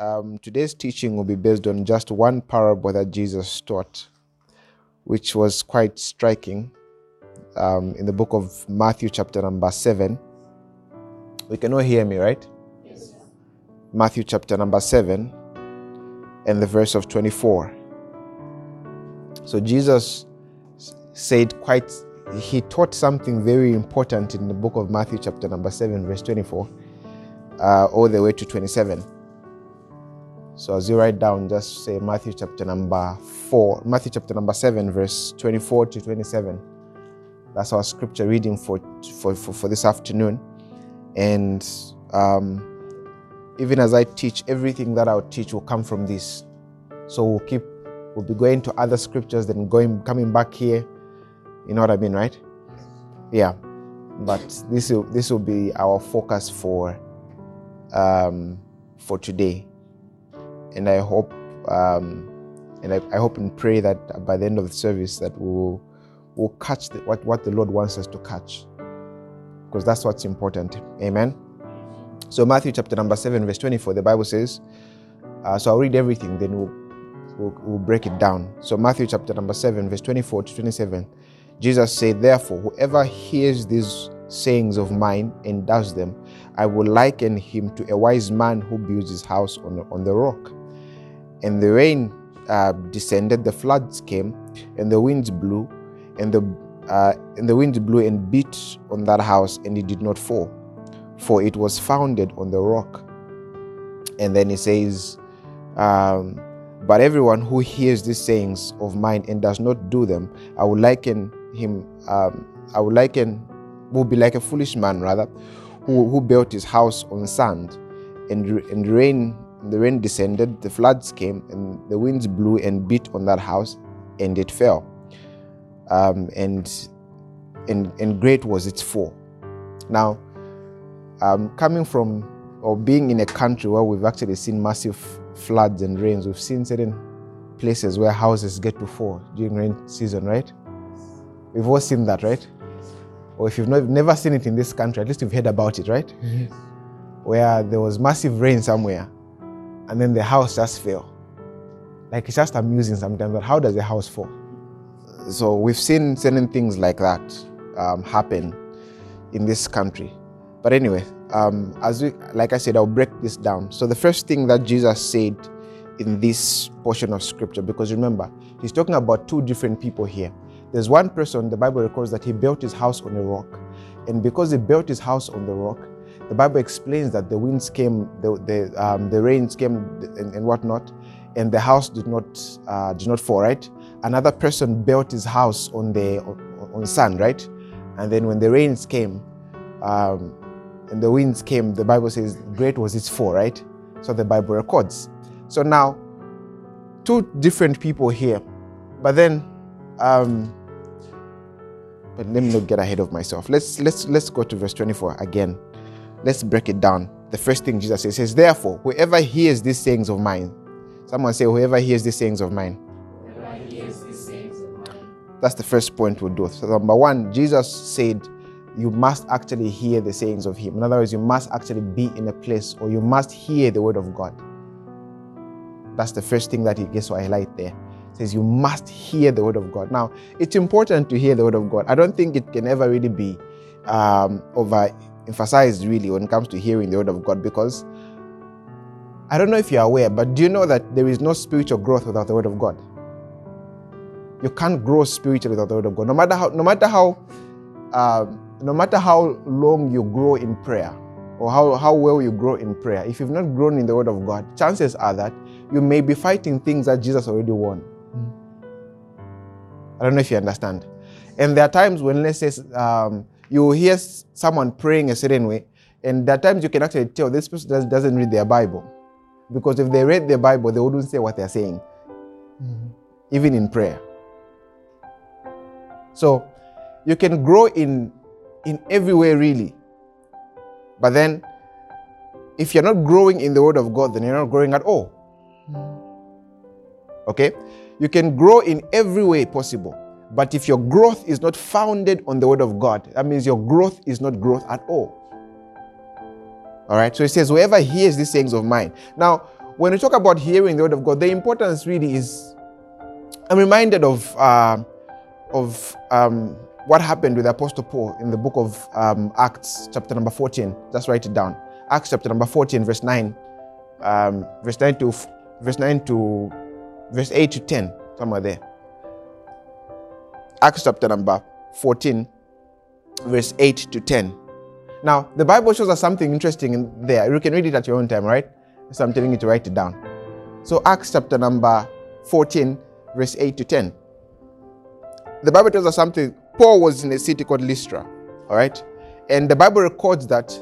um, today's teaching will be based on just one parable that Jesus taught, which was quite striking um, in the book of Matthew, chapter number 7. We can all hear me, right? Yes. Matthew, chapter number 7, and the verse of 24. So Jesus said quite, he taught something very important in the book of Matthew, chapter number 7, verse 24, uh, all the way to 27. So as you write down, just say Matthew chapter number 4, Matthew chapter number 7, verse 24 to 27. That's our scripture reading for, for, for, for this afternoon. And um, even as I teach, everything that I'll teach will come from this. So we'll keep, we'll be going to other scriptures, then going, coming back here. You know what I mean, right? Yeah. But this will, this will be our focus for, um, for today and I hope um, and I, I, hope and pray that by the end of the service that we'll, we'll catch the, what, what the Lord wants us to catch because that's what's important. Amen. So Matthew chapter number 7 verse 24 the Bible says uh, so I'll read everything then we'll, we'll, we'll break it down. So Matthew chapter number 7 verse 24 to 27 Jesus said therefore whoever hears these sayings of mine and does them I will liken him to a wise man who builds his house on, on the rock and the rain uh, descended, the floods came, and the winds blew, and the uh, and the wind blew and beat on that house, and it did not fall, for it was founded on the rock. And then he says, um, "But everyone who hears these sayings of mine and does not do them, I will liken him. Um, I will liken will be like a foolish man, rather, who, who built his house on sand, and and rain the rain descended, the floods came, and the winds blew and beat on that house, and it fell. Um, and, and, and great was its fall. Now, um, coming from or being in a country where we've actually seen massive floods and rains, we've seen certain places where houses get to fall during rain season, right? We've all seen that, right? Or if you've not, never seen it in this country, at least you've heard about it, right? Yes. Where there was massive rain somewhere and then the house just fell. Like it's just amusing sometimes, but how does the house fall? So we've seen certain things like that um, happen in this country. But anyway, um, as we, like I said, I'll break this down. So the first thing that Jesus said in this portion of scripture, because remember, he's talking about two different people here. There's one person, the Bible records that he built his house on a rock. And because he built his house on the rock, the Bible explains that the winds came, the the, um, the rains came, and, and, whatnot, and the house did not uh, did not fall. Right. Another person built his house on the on, on sand. Right. And then when the rains came, um, and the winds came, the Bible says, "Great was its fall." Right. So the Bible records. So now, two different people here, but then. Um, but let me not get ahead of myself. Let's let's let's go to verse 24 again. Let's break it down. The first thing Jesus says, says, Therefore, whoever hears these sayings of mine, someone say, Whoever hears these sayings of mine. That's the first point we'll do. So, number one, Jesus said, You must actually hear the sayings of Him. In other words, you must actually be in a place or you must hear the word of God. That's the first thing that He gets to highlight there says you must hear the word of God. Now, it's important to hear the word of God. I don't think it can ever really be um, over emphasized really when it comes to hearing the word of God because I don't know if you're aware, but do you know that there is no spiritual growth without the word of God? You can't grow spiritually without the word of God. No matter how, no matter how, um, no matter how long you grow in prayer or how, how well you grow in prayer, if you've not grown in the word of God, chances are that you may be fighting things that Jesus already won. I don't know if you understand. And there are times when, let's say, um, you hear someone praying a certain way, and at times you can actually tell this person doesn't read their Bible. Because if they read their Bible, they wouldn't say what they're saying, mm-hmm. even in prayer. So you can grow in, in every way, really. But then, if you're not growing in the Word of God, then you're not growing at all. Mm-hmm. Okay? You can grow in every way possible. But if your growth is not founded on the word of God, that means your growth is not growth at all. All right. So he says, whoever hears these sayings of mine. Now, when we talk about hearing the word of God, the importance really is. I'm reminded of uh, of um, what happened with Apostle Paul in the book of um, Acts, chapter number 14. Just write it down. Acts chapter number 14, verse 9, um, verse 9 to verse 9 to verse 8 to 10, somewhere there. Acts chapter number 14, verse 8 to 10. Now, the Bible shows us something interesting in there. You can read it at your own time, right? So I'm telling you to write it down. So, Acts chapter number 14, verse 8 to 10. The Bible tells us something. Paul was in a city called Lystra, all right? And the Bible records that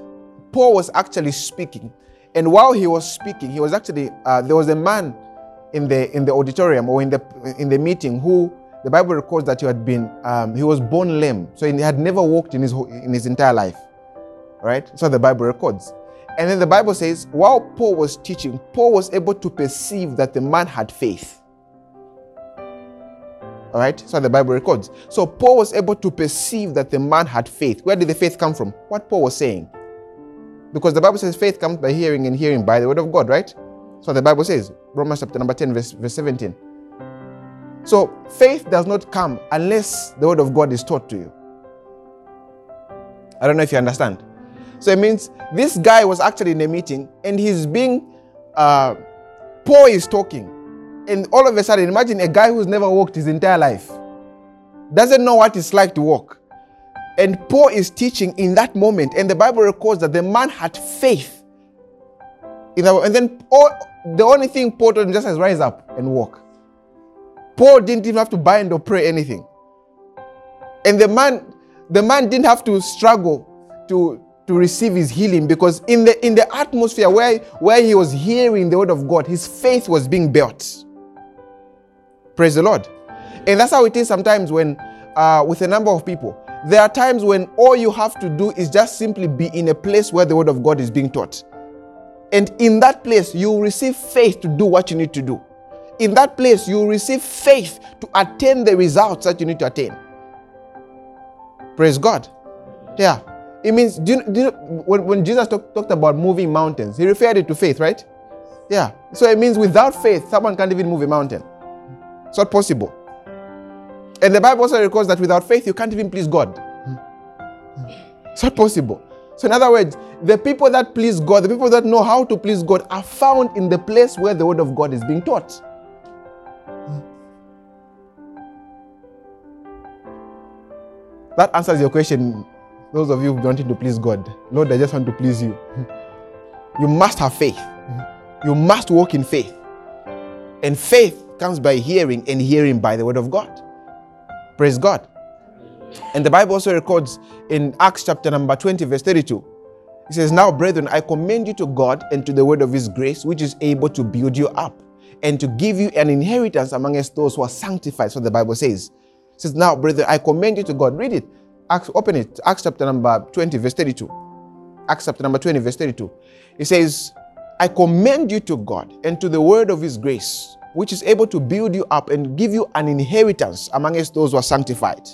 Paul was actually speaking. And while he was speaking, he was actually, uh, there was a man in the, in the auditorium or in the, in the meeting who the Bible records that he had been, um, he was born lame. So he had never walked in his, in his entire life. Right? So the Bible records. And then the Bible says, while Paul was teaching, Paul was able to perceive that the man had faith. All right? So the Bible records. So Paul was able to perceive that the man had faith. Where did the faith come from? What Paul was saying. Because the Bible says faith comes by hearing and hearing by the word of God, right? So the Bible says, Romans chapter number 10, verse, verse 17. So faith does not come unless the word of God is taught to you. I don't know if you understand. So it means this guy was actually in a meeting and he's being, uh, Paul is talking. And all of a sudden, imagine a guy who's never walked his entire life, doesn't know what it's like to walk. And Paul is teaching in that moment. And the Bible records that the man had faith. And then all, the only thing Paul told him just says, rise up and walk. Paul didn't even have to bind or pray anything. And the man, the man didn't have to struggle to, to receive his healing because in the in the atmosphere where, where he was hearing the word of God, his faith was being built. Praise the Lord. And that's how it is sometimes when uh, with a number of people. There are times when all you have to do is just simply be in a place where the word of God is being taught. And in that place, you receive faith to do what you need to do in that place, you receive faith to attain the results that you need to attain. Praise God. Yeah. It means, do you, do you, when, when Jesus talk, talked about moving mountains, he referred it to faith, right? Yeah. So it means without faith, someone can't even move a mountain. It's not possible. And the Bible also records that without faith, you can't even please God. It's not possible. So, in other words, the people that please God, the people that know how to please God, are found in the place where the word of God is being taught. That answers your question. Those of you wanting to please God, Lord, I just want to please you. You must have faith. You must walk in faith. And faith comes by hearing, and hearing by the word of God. Praise God. And the Bible also records in Acts chapter number 20, verse 32. It says, Now, brethren, I commend you to God and to the word of his grace, which is able to build you up and to give you an inheritance amongst those who are sanctified. So the Bible says says, Now, brother, I commend you to God. Read it. Acts, open it. Acts chapter number 20, verse 32. Acts chapter number 20, verse 32. It says, I commend you to God and to the word of his grace, which is able to build you up and give you an inheritance amongst those who are sanctified.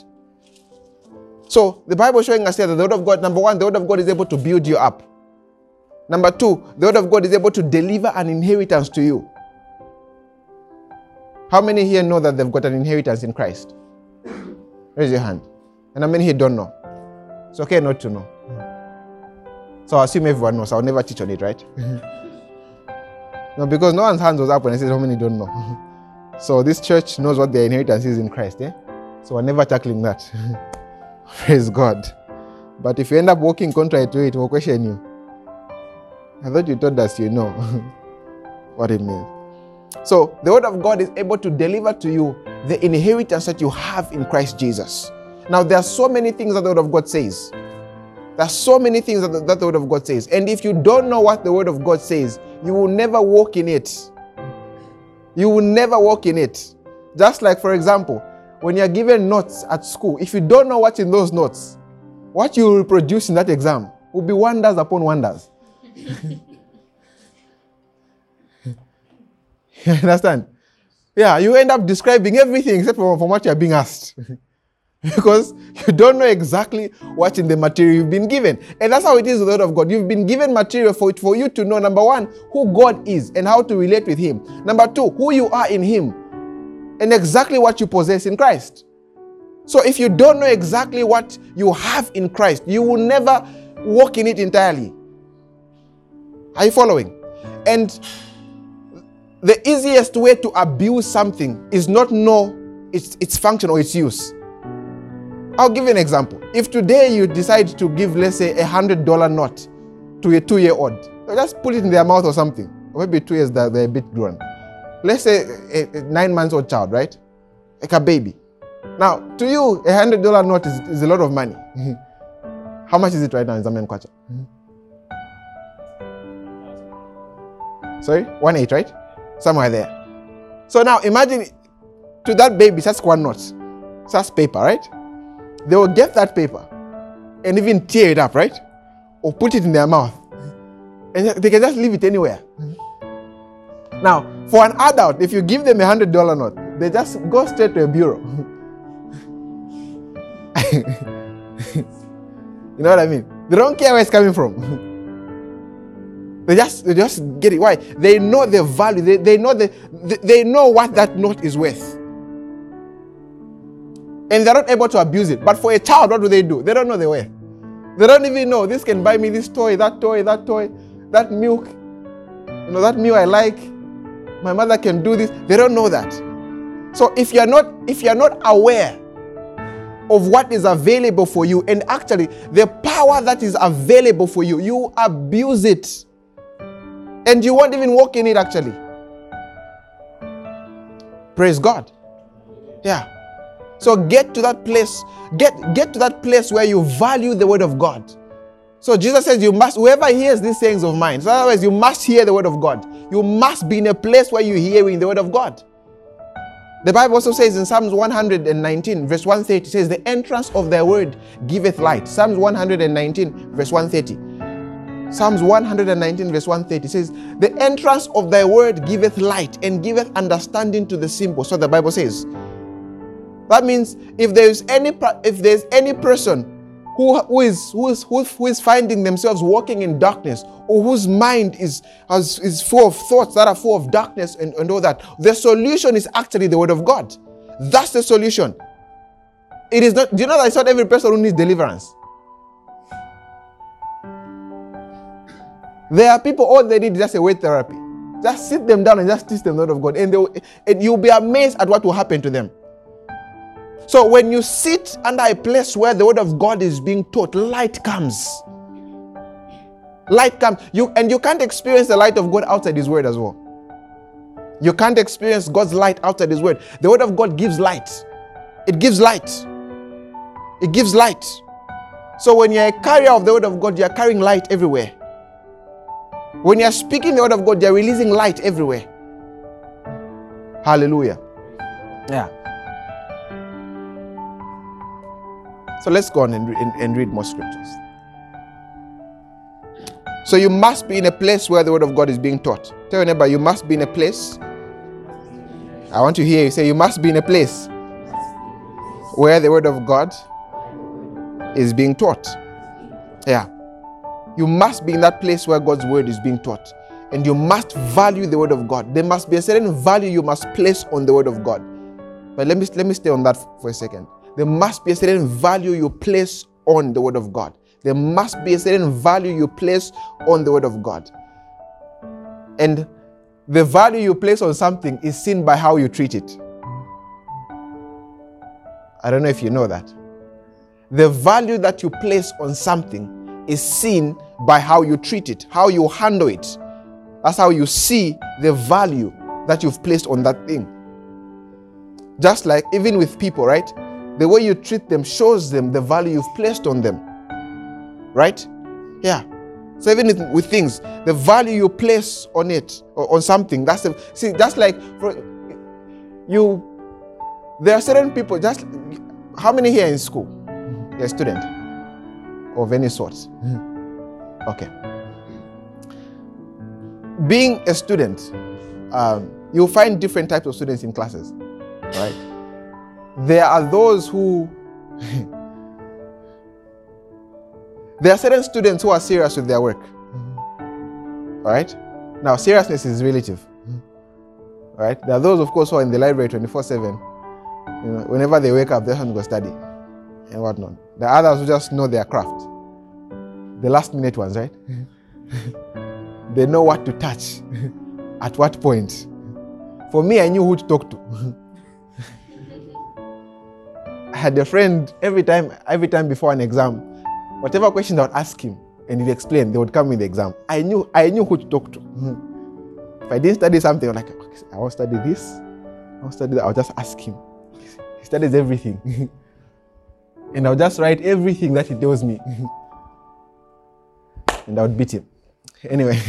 So the Bible is showing us here that the word of God, number one, the word of God is able to build you up. Number two, the word of God is able to deliver an inheritance to you. How many here know that they've got an inheritance in Christ? Raise your hand. And how many here don't know? It's okay not to know. So I assume everyone knows. I'll never teach on it, right? no, because no one's hands was up when I said how many don't know. so this church knows what their inheritance is in Christ, eh? So we're never tackling that. Praise God. But if you end up walking contrary to it, we'll question you. I thought you told us you know what it means. So the word of God is able to deliver to you the inheritance that you have in Christ Jesus. Now, there are so many things that the Word of God says. There are so many things that the, that the Word of God says. And if you don't know what the Word of God says, you will never walk in it. You will never walk in it. Just like, for example, when you're given notes at school, if you don't know what's in those notes, what you will reproduce in that exam will be wonders upon wonders. you understand? Yeah, you end up describing everything except from what you're being asked. because you don't know exactly what in the material you've been given. And that's how it is with the word of God. You've been given material for, it for you to know, number one, who God is and how to relate with Him. Number two, who you are in Him and exactly what you possess in Christ. So if you don't know exactly what you have in Christ, you will never walk in it entirely. Are you following? And the easiest way to abuse something is not know its, its function or its use. I'll give you an example. If today you decide to give, let's say, a hundred dollar note to a two-year-old, just put it in their mouth or something. Or maybe two years that they're a bit grown. Let's say a, a nine months old child, right? Like a baby. Now, to you, a hundred dollar note is, is, a lot of money. How much is it right now in Zambian kwacha? Hmm? Sorry, one eight, right? Somewhere there. So now imagine to that baby, just one note, just paper, right? they will get that paper and even tear it up, right? Or put it in their mouth. And they can just leave it anywhere. Now, for an adult, if you give them a hundred dollar note, they just go straight to a bureau. you know what I mean? They don't care where it's coming from. they just they just get it. Why? They know the value. They, they know the they, know what that note is worth and they're not able to abuse it. But for a child, what do they do? They don't know the way. They don't even know this can buy me this toy, that toy, that toy, that milk. You know, that meal I like. My mother can do this. They don't know that. So if you're not if you're not aware of what is available for you, and actually the power that is available for you, you abuse it. And you won't even walk in it actually. Praise God. Yeah. So get to that place, get, get to that place where you value the word of God. So Jesus says you must, whoever hears these sayings of mine, so otherwise you must hear the word of God. You must be in a place where you're hearing the word of God. The Bible also says in Psalms 119, verse 130, says, The entrance of thy word giveth light. Psalms 119, verse 130. Psalms 119, verse 130 says, The entrance of thy word giveth light and giveth understanding to the simple. So the Bible says. That means if there's any if there's any person who, who is who is who is finding themselves walking in darkness or whose mind is has, is full of thoughts that are full of darkness and, and all that, the solution is actually the word of God. That's the solution. It is not. Do you know that it's not every person who needs deliverance? There are people all they need is just a word therapy. Just sit them down and just teach them the word of God, and, they and you'll be amazed at what will happen to them. So when you sit under a place where the word of God is being taught, light comes. Light comes. You and you can't experience the light of God outside his word as well. You can't experience God's light outside his word. The word of God gives light. It gives light. It gives light. So when you're a carrier of the word of God, you're carrying light everywhere. When you're speaking the word of God, you're releasing light everywhere. Hallelujah. Yeah. So let's go on and, and, and read more scriptures. So you must be in a place where the word of God is being taught. Tell your neighbor, you must be in a place. I want to hear you say, you must be in a place where the word of God is being taught. Yeah. You must be in that place where God's word is being taught. And you must value the word of God. There must be a certain value you must place on the word of God. But let me let me stay on that for a second there must be a certain value you place on the Word of God. There must be a certain value you place on the Word of God. And the value you place on something is seen by how you treat it. I don't know if you know that. The value that you place on something is seen by how you treat it, how you handle it. That's how you see the value that you've placed on that thing. Just like even with people, right? The way you treat them shows them the value you've placed on them. Right? Yeah. So even with things, the value you place on it or on something, that's the see, that's like for you there are certain people just how many here in school? A student of any sort. Okay. Being a student, um, you'll find different types of students in classes, right? There are those who there are certain students who are serious with their work. Right? Now, seriousness is relative. right? There are those, of course, who are in the library 24 7. You know, whenever they wake up, they have to go study and whatnot. The others who just know their craft. The last minute ones, right? they know what to touch at what point. For me, I knew who to talk to. I had a friend every time, every time before an exam, whatever question I would ask him and he'd explain, they would come in the exam. I knew, I knew who to talk to. If I didn't study something, I'm like, okay, I want to study this, I want to study that. I'll just ask him. He studies everything. and I'll just write everything that he tells me. And I would beat him. Anyway.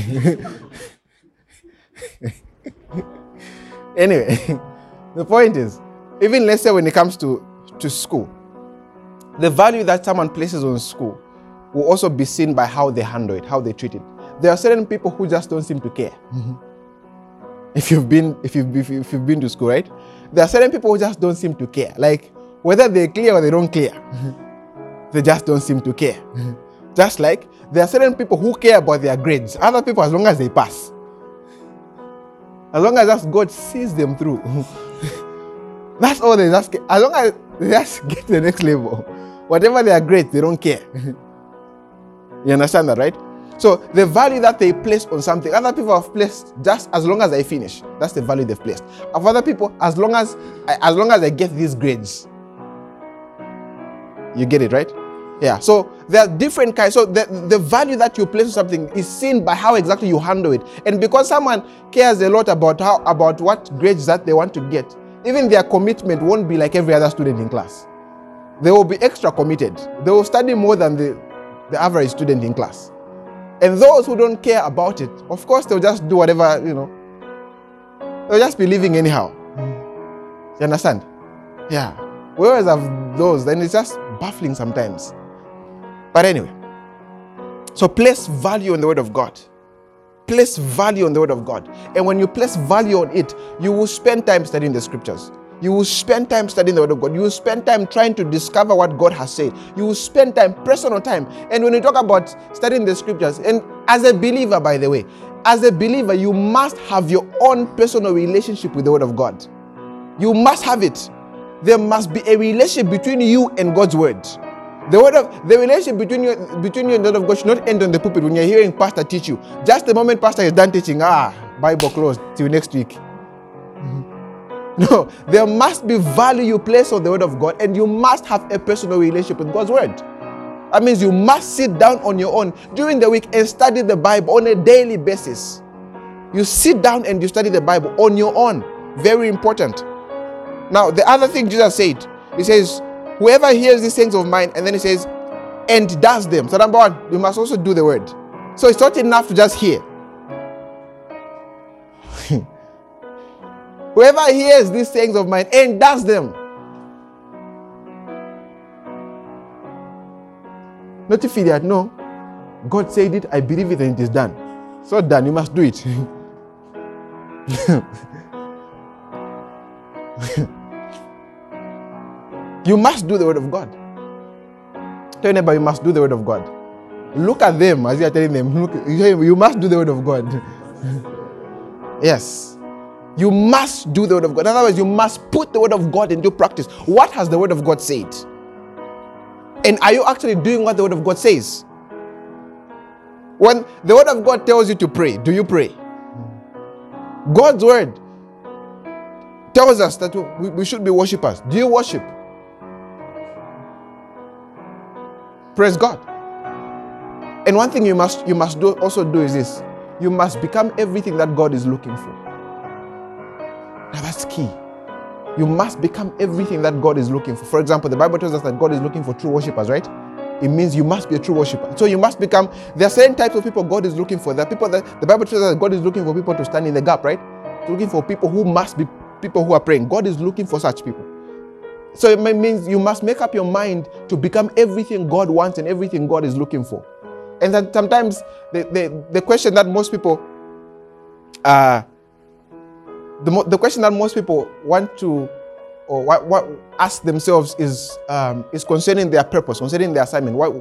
anyway, the point is, even let's say when it comes to, to school, the value that someone places on school will also be seen by how they handle it, how they treat it. There are certain people who just don't seem to care. Mm-hmm. If you've been if you've, if you've been to school, right? There are certain people who just don't seem to care. Like whether they clear or they don't clear, mm-hmm. they just don't seem to care. Mm-hmm. Just like there are certain people who care about their grades. Other people, as long as they pass, as long as God sees them through, that's all they just. As long as they just get to the next level, whatever their grades, they don't care. you understand that, right? So the value that they place on something, other people have placed just as long as I finish. That's the value they've placed. Of other people, as long as as long as I get these grades. You get it, right? Yeah. So there are different kinds. So the, the value that you place on something is seen by how exactly you handle it. And because someone cares a lot about how about what grades that they want to get, even their commitment won't be like every other student in class. They will be extra committed. They will study more than the, the average student in class. And those who don't care about it, of course, they'll just do whatever, you know. They'll just be living anyhow. You understand? Yeah. Whereas have those, then it's just baffling sometimes. But anyway, so place value on the Word of God. Place value on the Word of God. And when you place value on it, you will spend time studying the Scriptures. You will spend time studying the Word of God. You will spend time trying to discover what God has said. You will spend time, personal time. And when you talk about studying the Scriptures, and as a believer, by the way, as a believer, you must have your own personal relationship with the Word of God. You must have it. There must be a relationship between you and God's Word. The word of the relationship between you between you and the word of God should not end on the pulpit when you're hearing pastor teach you. Just the moment pastor is done teaching, ah, Bible closed till next week. No, there must be value you place on the word of God, and you must have a personal relationship with God's word. That means you must sit down on your own during the week and study the Bible on a daily basis. You sit down and you study the Bible on your own. Very important. Now, the other thing Jesus said, He says, Whoever hears these things of mine, and then he says, and does them. So, number one, we must also do the word. So, it's not enough to just hear. Whoever hears these things of mine and does them. Not if that, no. God said it, I believe it, and it is done. So done, you must do it. You must do the word of God. Tell neighbor you must do the word of God. Look at them as you are telling them, look, you must do the word of God. yes. You must do the word of God. In other words, you must put the word of God into practice. What has the word of God said? And are you actually doing what the word of God says? When the word of God tells you to pray, do you pray? God's word tells us that we should be worshippers. Do you worship? Praise God. And one thing you must you must do also do is this. You must become everything that God is looking for. Now that's key. You must become everything that God is looking for. For example, the Bible tells us that God is looking for true worshippers, right? It means you must be a true worshiper. So you must become. There are certain types of people God is looking for. There are people that the Bible tells us that God is looking for people to stand in the gap, right? looking for people who must be people who are praying. God is looking for such people. So it means you must make up your mind to become everything God wants and everything God is looking for. And then sometimes the, the, the question that most people uh, the, the question that most people want to or what, what ask themselves is um, is concerning their purpose, concerning their assignment. What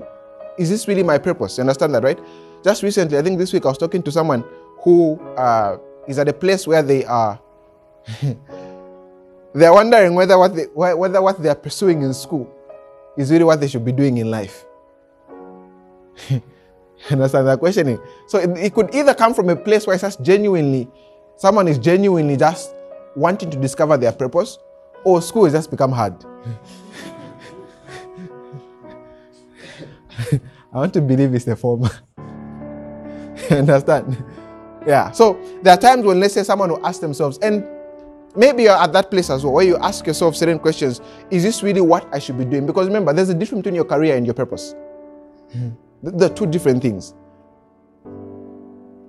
is this really my purpose? You understand that, right? Just recently, I think this week, I was talking to someone who uh, is at a place where they are they're wondering whether what they, whether what they are pursuing in school is really what they should be doing in life. understand that questioning? So it, it, could either come from a place where it's just genuinely, someone is genuinely just wanting to discover their purpose, or school has just become hard. I want to believe it's the former. understand? Yeah. So there are times when, let's say, someone will ask themselves, and maybe you're at that place as well, where you ask yourself certain questions Is this really what I should be doing? Because remember, there's a difference between your career and your purpose. Mm. They're two different things.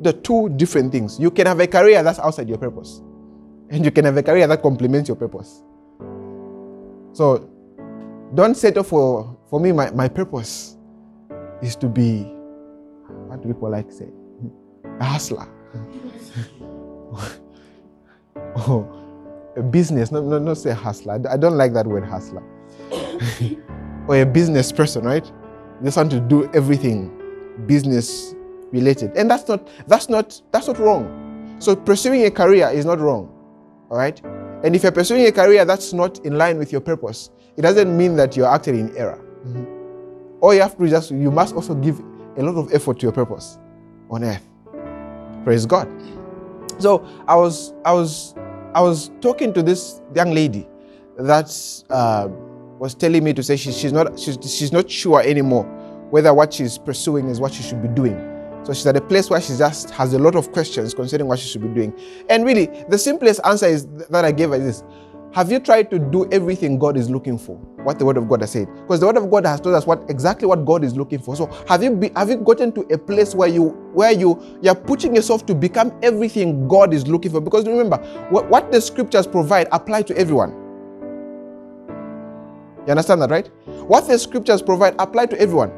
The two different things. You can have a career that's outside your purpose, and you can have a career that complements your purpose. So don't settle for, for me, my, my purpose is to be, what do people like to say? A hustler. oh, a business, no, no, not say hustler. I don't like that word hustler. or a business person, right? just want to do everything business related. And that's not that's not that's not wrong. So pursuing a career is not wrong. All right? And if you're pursuing a career that's not in line with your purpose, it doesn't mean that you're actually in error. Mm-hmm. All you have to do is just you must also give a lot of effort to your purpose on earth. Praise God. So I was I was I was talking to this young lady that uh, was telling me to say she, she's not she's, she's not sure anymore whether what she's pursuing is what she should be doing. So she's at a place where she just has a lot of questions concerning what she should be doing. And really, the simplest answer is that I gave her is this. Have you tried to do everything God is looking for? What the Word of God has said? Because the Word of God has told us what exactly what God is looking for. So have you be, have you gotten to a place where you where you you're putting yourself to become everything God is looking for? Because remember, what, what the scriptures provide apply to everyone. You understand that, right? What the scriptures provide apply to everyone.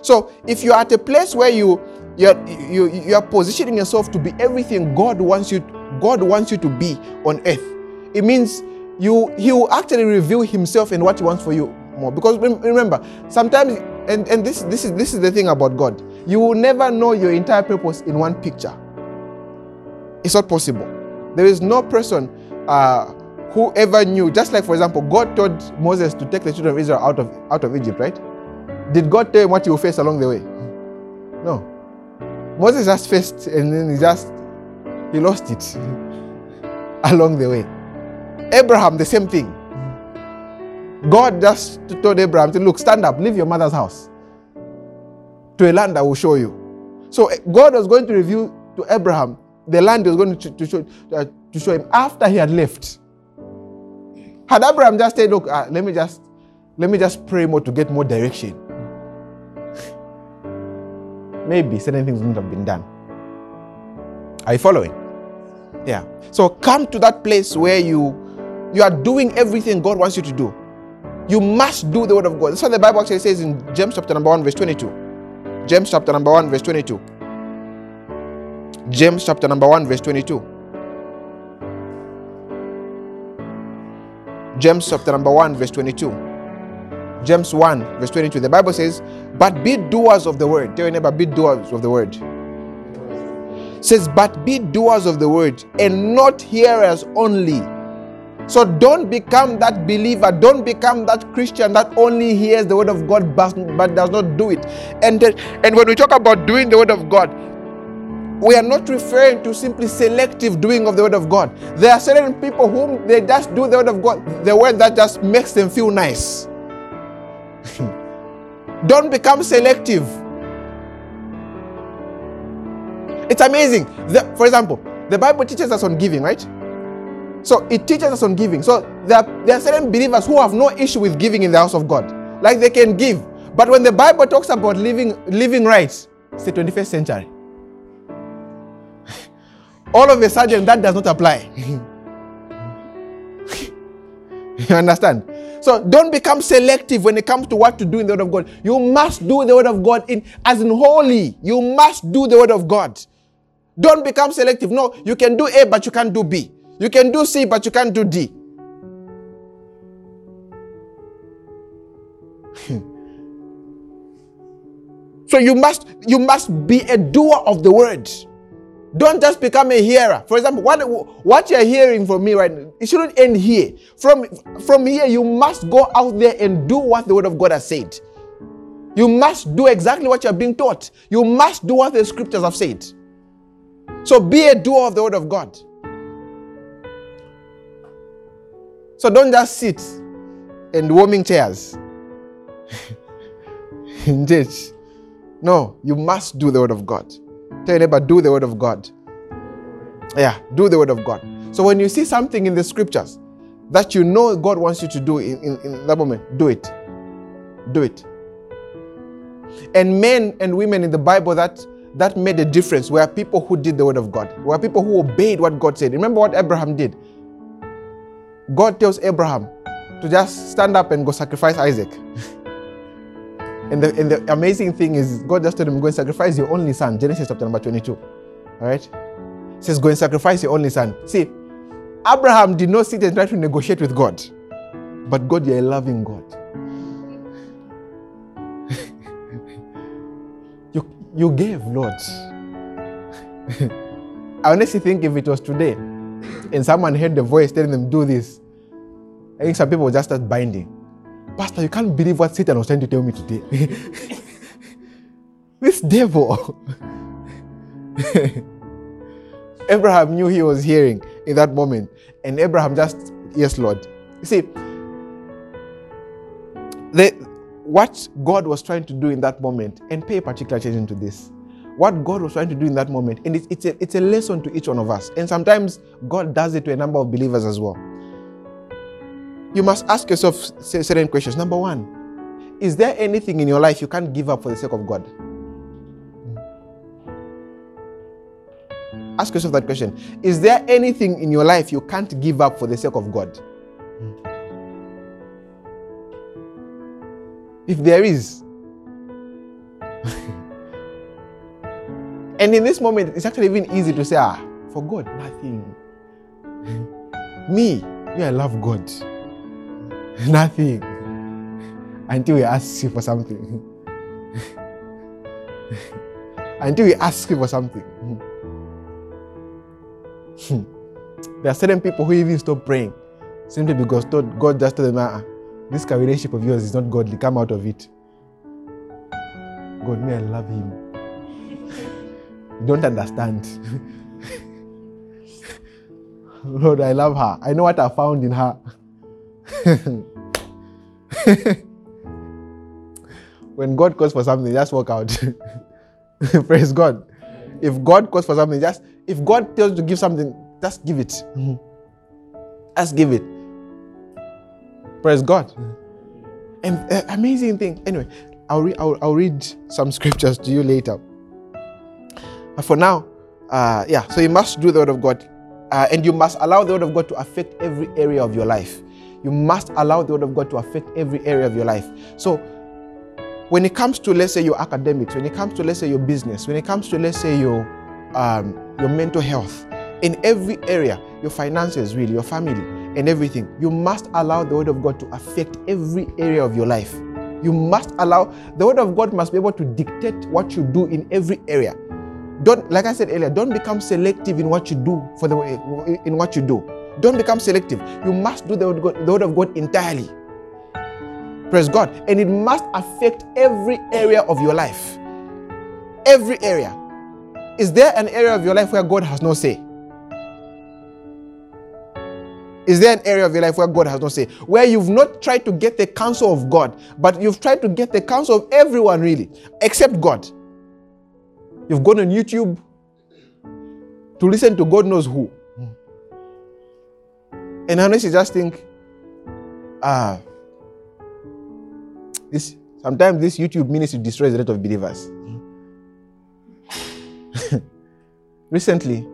So if you're at a place where you you're, you you are positioning yourself to be everything God wants you God wants you to be on earth, it means you He will actually reveal Himself and what He wants for you more. Because remember, sometimes and, and this this is this is the thing about God. You will never know your entire purpose in one picture. It's not possible. There is no person uh, who ever knew. Just like for example, God told Moses to take the children of Israel out of out of Egypt, right? Did God tell him what he will face along the way? No. Moses just faced and then he just he lost it along the way. Abraham, the same thing. God just told Abraham to look, stand up, leave your mother's house to a land I will show you. So eh, God was going to reveal to Abraham the land he was going to, to, show, uh, to show him after he had left. Had Abraham just said, look, uh, let me just let me just pray more to get more direction maybe certain things wouldn't have been done. Are you following? Yeah. So come to that place where you you are doing everything God wants you to do. You must do the word of God. That's what the Bible actually says in James chapter number 1, verse 22. James chapter number 1, verse 22. James chapter number 1, verse 22. James chapter number 1, verse 22. James 1, verse 22. The Bible says, But be doers of the word. Tell your neighbor, be doers of the word. It says, But be doers of the word and not hearers only. So don't become that believer, don't become that Christian that only hears the word of God but, but does not do it. And, and when we talk about doing the word of God, we are not referring to simply selective doing of the word of God. There are certain people whom they just do the word of God, the word that just makes them feel nice. Don't become selective. It's amazing. The, for example, the Bible teaches us on giving, right? So it teaches us on giving. So there are, there are certain believers who have no issue with giving in the house of God. Like they can give. But when the Bible talks about living, living right, it's the 21st century. All of a sudden, that does not apply. you understand? So don't become selective when it comes to what to do in the Word of God. You must do the Word of God in as in holy. You must do the Word of God. Don't become selective. No, you can do A, but you can't do B. You can do C, but you can't do D. so you must you must be a doer of the word. Don't just become a hearer. For example, what, what you're hearing from me right now, it shouldn't end here. From, from here, you must go out there and do what the word of God has said. You must do exactly what you're being taught. You must do what the scriptures have said. So be a doer of the word of God. So don't just sit and warming chairs in church. No, you must do the Word of God. Tell your neighbor, do the word of God. Yeah, do the word of God. So when you see something in the scriptures that you know God wants you to do in, in, in that moment, do it. Do it. And men and women in the Bible that that made a difference were people who did the word of God, were people who obeyed what God said. Remember what Abraham did? God tells Abraham to just stand up and go sacrifice Isaac. And the, and the amazing thing is, God just told him, Go and sacrifice your only son. Genesis chapter number 22. All right? It says, Go and sacrifice your only son. See, Abraham did not sit and try to negotiate with God. But God, you're a loving God. you, you gave, Lord. I honestly think if it was today and someone heard the voice telling them, Do this, I think some people just start binding. Pastor, you can't believe what Satan was trying to tell me today. this devil. Abraham knew he was hearing in that moment. And Abraham just, yes, Lord. You see, the, what God was trying to do in that moment, and pay particular attention to this, what God was trying to do in that moment, and it's, it's, a, it's a lesson to each one of us. And sometimes God does it to a number of believers as well you must ask yourself certain questions. Number one, is there anything in your life you can't give up for the sake of God? Hmm. Ask yourself that question. Is there anything in your life you can't give up for the sake of God? Hmm. If there is, and in this moment, it's actually even easy to say, ah, for God, nothing. me, me, I love God. Nothing. Until he asks you for something. Until he asks you for something. there are certain people who even stop praying simply because God just told them, ah, this relationship of yours is not godly. Come out of it. God, me, I love him. You don't understand. Lord, I love her. I know what I found in her. when God calls for something, just walk out. Praise God. If God calls for something, just if God tells you to give something, just give it. Just give it. Praise God. And uh, amazing thing. Anyway, I'll, re- I'll, I'll read some scriptures to you later. But for now, uh, yeah, so you must do the word of God. Uh, and you must allow the word of God to affect every area of your life. You must allow the word of God to affect every area of your life. So, when it comes to let's say your academics, when it comes to let's say your business, when it comes to let's say your um, your mental health, in every area, your finances, really, your family, and everything, you must allow the word of God to affect every area of your life. You must allow the word of God must be able to dictate what you do in every area. Don't, like I said earlier, don't become selective in what you do for the in what you do. Don't become selective. You must do the word, God, the word of God entirely. Praise God. And it must affect every area of your life. Every area. Is there an area of your life where God has no say? Is there an area of your life where God has no say? Where you've not tried to get the counsel of God, but you've tried to get the counsel of everyone, really, except God. You've gone on YouTube to listen to God knows who. And honestly, just think, ah, this sometimes this YouTube ministry destroys a lot of believers. Recently,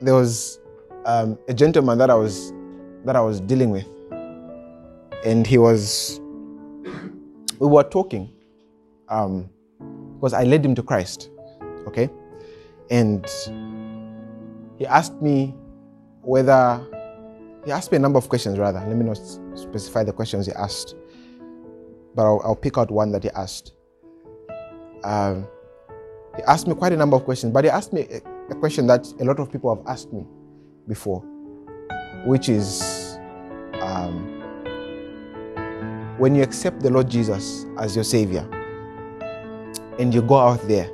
there was um, a gentleman that I was that I was dealing with, and he was we were talking um, because I led him to Christ, okay, and he asked me whether he asked me a number of questions, rather. Let me not specify the questions he asked. but I'll, I'll pick out one that he asked. Um, he asked me quite a number of questions, but he asked me a, a question that a lot of people have asked me before, which is um, when you accept the Lord Jesus as your Savior and you go out there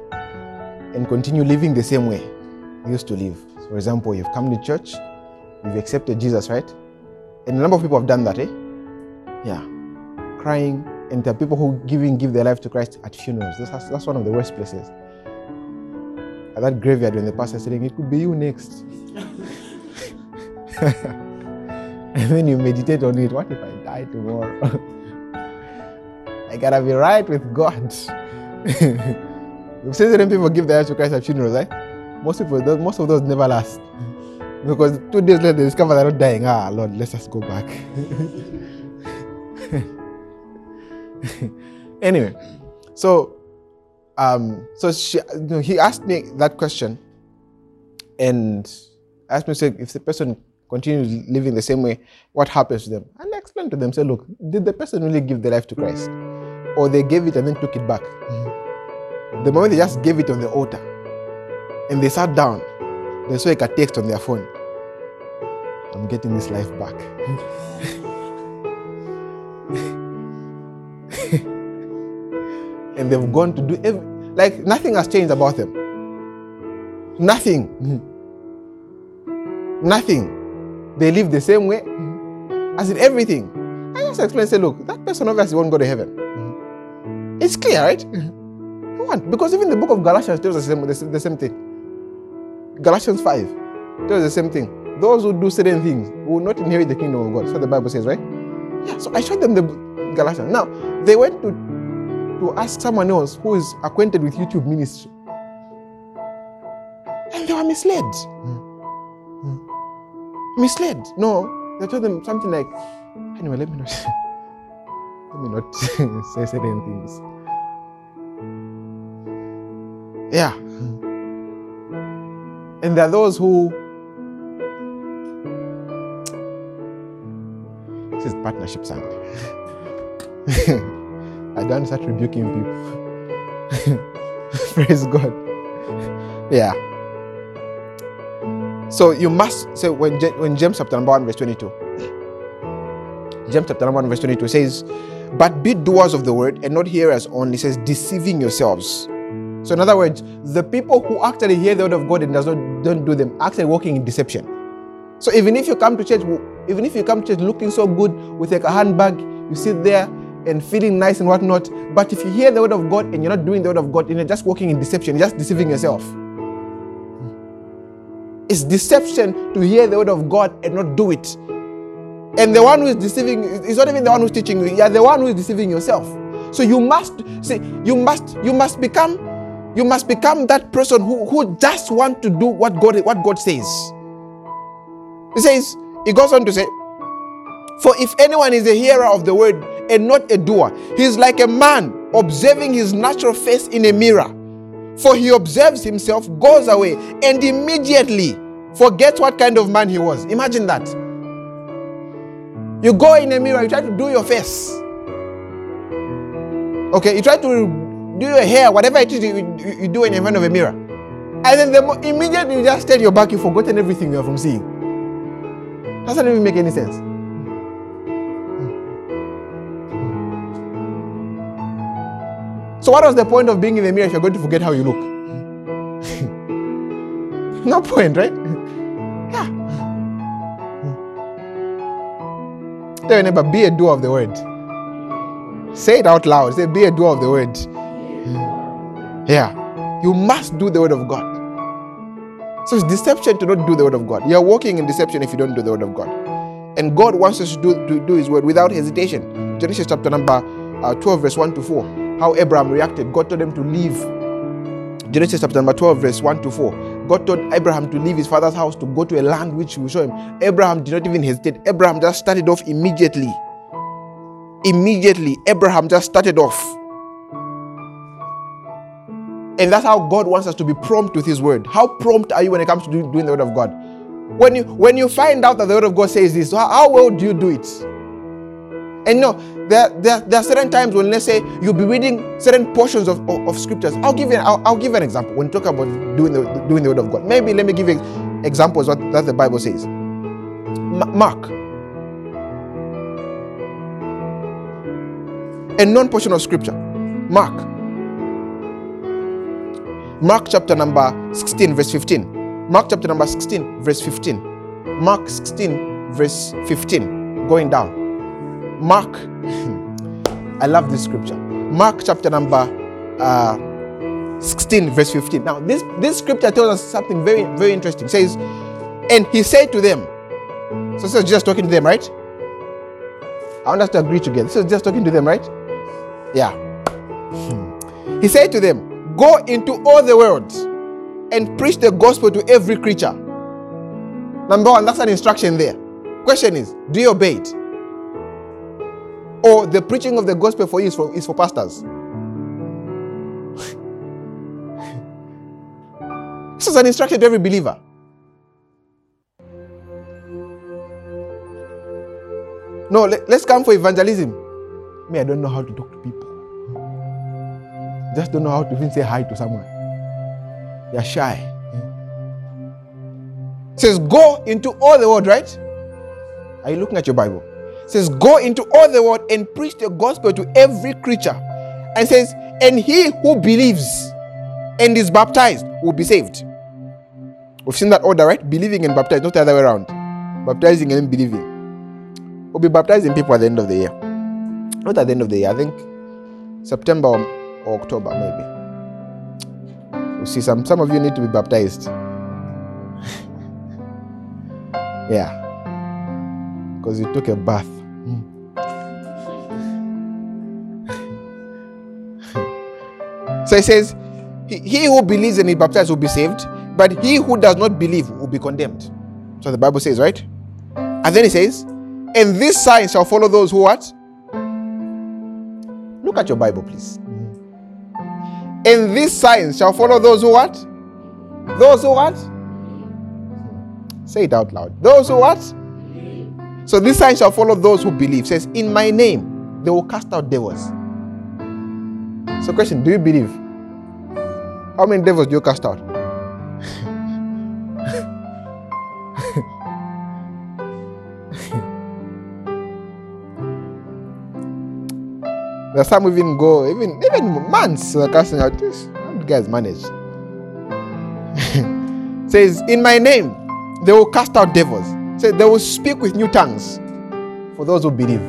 and continue living the same way you used to live. For example, you've come to church, you've accepted Jesus, right? And a number of people have done that, eh? Yeah. Crying. And there are people who giving give their life to Christ at funerals. That's, that's one of the worst places. At that graveyard when the pastor is saying, it could be you next. and then you meditate on it. What if I die tomorrow? I gotta be right with God. We've seen certain people give their life to Christ at funerals, right? Most people, those, most of those never last. Because two days later they discover they're not dying. Ah, Lord, let's just go back. anyway, so um, so she, you know, he asked me that question, and asked me, say, if the person continues living the same way, what happens to them? And I explained to them, say, look, did the person really give their life to Christ, or they gave it and then took it back? The moment they just gave it on the altar, and they sat down, they saw a text on their phone. I'm getting this life back. and they've gone to do every, like nothing has changed about them. Nothing. Nothing. They live the same way as in everything. I just explain, say, look, that person obviously won't go to heaven. It's clear, right? Because even the book of Galatians tells us the same, the, the same thing. Galatians 5 tells the same thing. Those who do certain things will not inherit the kingdom of God. That's what the Bible says, right? Yeah, so I showed them the Galatians. Now, they went to, to ask someone else who is acquainted with YouTube ministry. And they were misled. Mm-hmm. Misled. No, they told them something like, anyway, let me not let me not say certain things. Yeah. And there are those who this is partnership. I don't start rebuking people. Praise God. Yeah. So you must say when when James chapter number one verse twenty-two. James chapter number one verse twenty-two says, "But be doers of the word and not hearers only." Says, "Deceiving yourselves." So in other words, the people who actually hear the word of God and does not don't do them actually walking in deception. So even if you come to church, even if you come to church looking so good with like a handbag, you sit there and feeling nice and whatnot. But if you hear the word of God and you're not doing the word of God, and you're just walking in deception, you're just deceiving yourself. It's deception to hear the word of God and not do it. And the one who is deceiving is not even the one who's teaching you, you're the one who is deceiving yourself. So you must see, you must, you must become you must become that person who, who just want to do what God what God says. He says, he goes on to say, For if anyone is a hearer of the word and not a doer, he is like a man observing his natural face in a mirror. For he observes himself, goes away, and immediately forgets what kind of man he was. Imagine that. You go in a mirror, you try to do your face. Okay, you try to do your hair, whatever it is you, you, you do in front of a mirror. And then the immediately you just turn your back, you've forgotten everything you are from seeing. Doesn't even make any sense. So, what was the point of being in the mirror if you're going to forget how you look? no point, right? yeah. Tell your neighbor, be a doer of the word. Say it out loud. Say, be a doer of the word. Yeah. You must do the word of God. So it's deception to not do the word of God. You're walking in deception if you don't do the word of God. And God wants us to do, to do his word without hesitation. Genesis chapter number uh, 12, verse 1 to 4. How Abraham reacted. God told him to leave. Genesis chapter number 12, verse 1 to 4. God told Abraham to leave his father's house to go to a land which he will show him. Abraham did not even hesitate. Abraham just started off immediately. Immediately, Abraham just started off. And that's how God wants us to be prompt with His word. How prompt are you when it comes to doing the word of God? When you when you find out that the word of God says this, how, well do you do it? And know, there, there, there are certain times when, let's say, you'll be reading certain portions of, of, of scriptures. I'll give you, I'll, I'll give an example when you talk about doing the, doing the word of God. Maybe let me give you examples what that the Bible says. M- Mark. A non portion of scripture. Mark. Mark chapter number 16, verse 15. Mark chapter number 16, verse 15. Mark 16, verse 15. Going down. Mark, I love this scripture. Mark chapter number uh, 16, verse 15. Now, this, this scripture tells us something very, very interesting. It says, And he said to them, so this is just talking to them, right? I want us to agree together. This is just talking to them, right? Yeah. He said to them, Go into all the world and preach the gospel to every creature. Number one, that's an instruction there. Question is, do you obey it? Or the preaching of the gospel for you is for, is for pastors? this is an instruction to every believer. No, let, us come for evangelism. Me, I don't know how to talk to people. Just don't know how to even say hi to someone. They're shy. It says, go into all the world, right? Are you looking at your Bible? It says, go into all the world and preach the gospel to every creature. And says, and he who believes and is baptized will be saved. We've seen that order, right? Believing and baptized, not the other way around. Baptizing and believing. We'll be baptizing people at the end of the year. Not at the end of the year, I think September or, October, maybe. We'll see some some of you need to be baptized. yeah. Because you took a bath. Hmm. so it says, he, he who believes and is baptized will be saved, but he who does not believe will be condemned. So the Bible says, right? And then it says, and this sign shall follow those who what? Look at your Bible, please. Hmm. And this sign shall follow those who what? Those who what? Say it out loud. Those who what? So this sign shall follow those who believe. Says, in my name they will cast out devils. So question, do you believe? How many devils do you cast out? There's some even go even even months casting out this. How do guys manage? Says, in my name they will cast out devils. Say they will speak with new tongues for those who believe.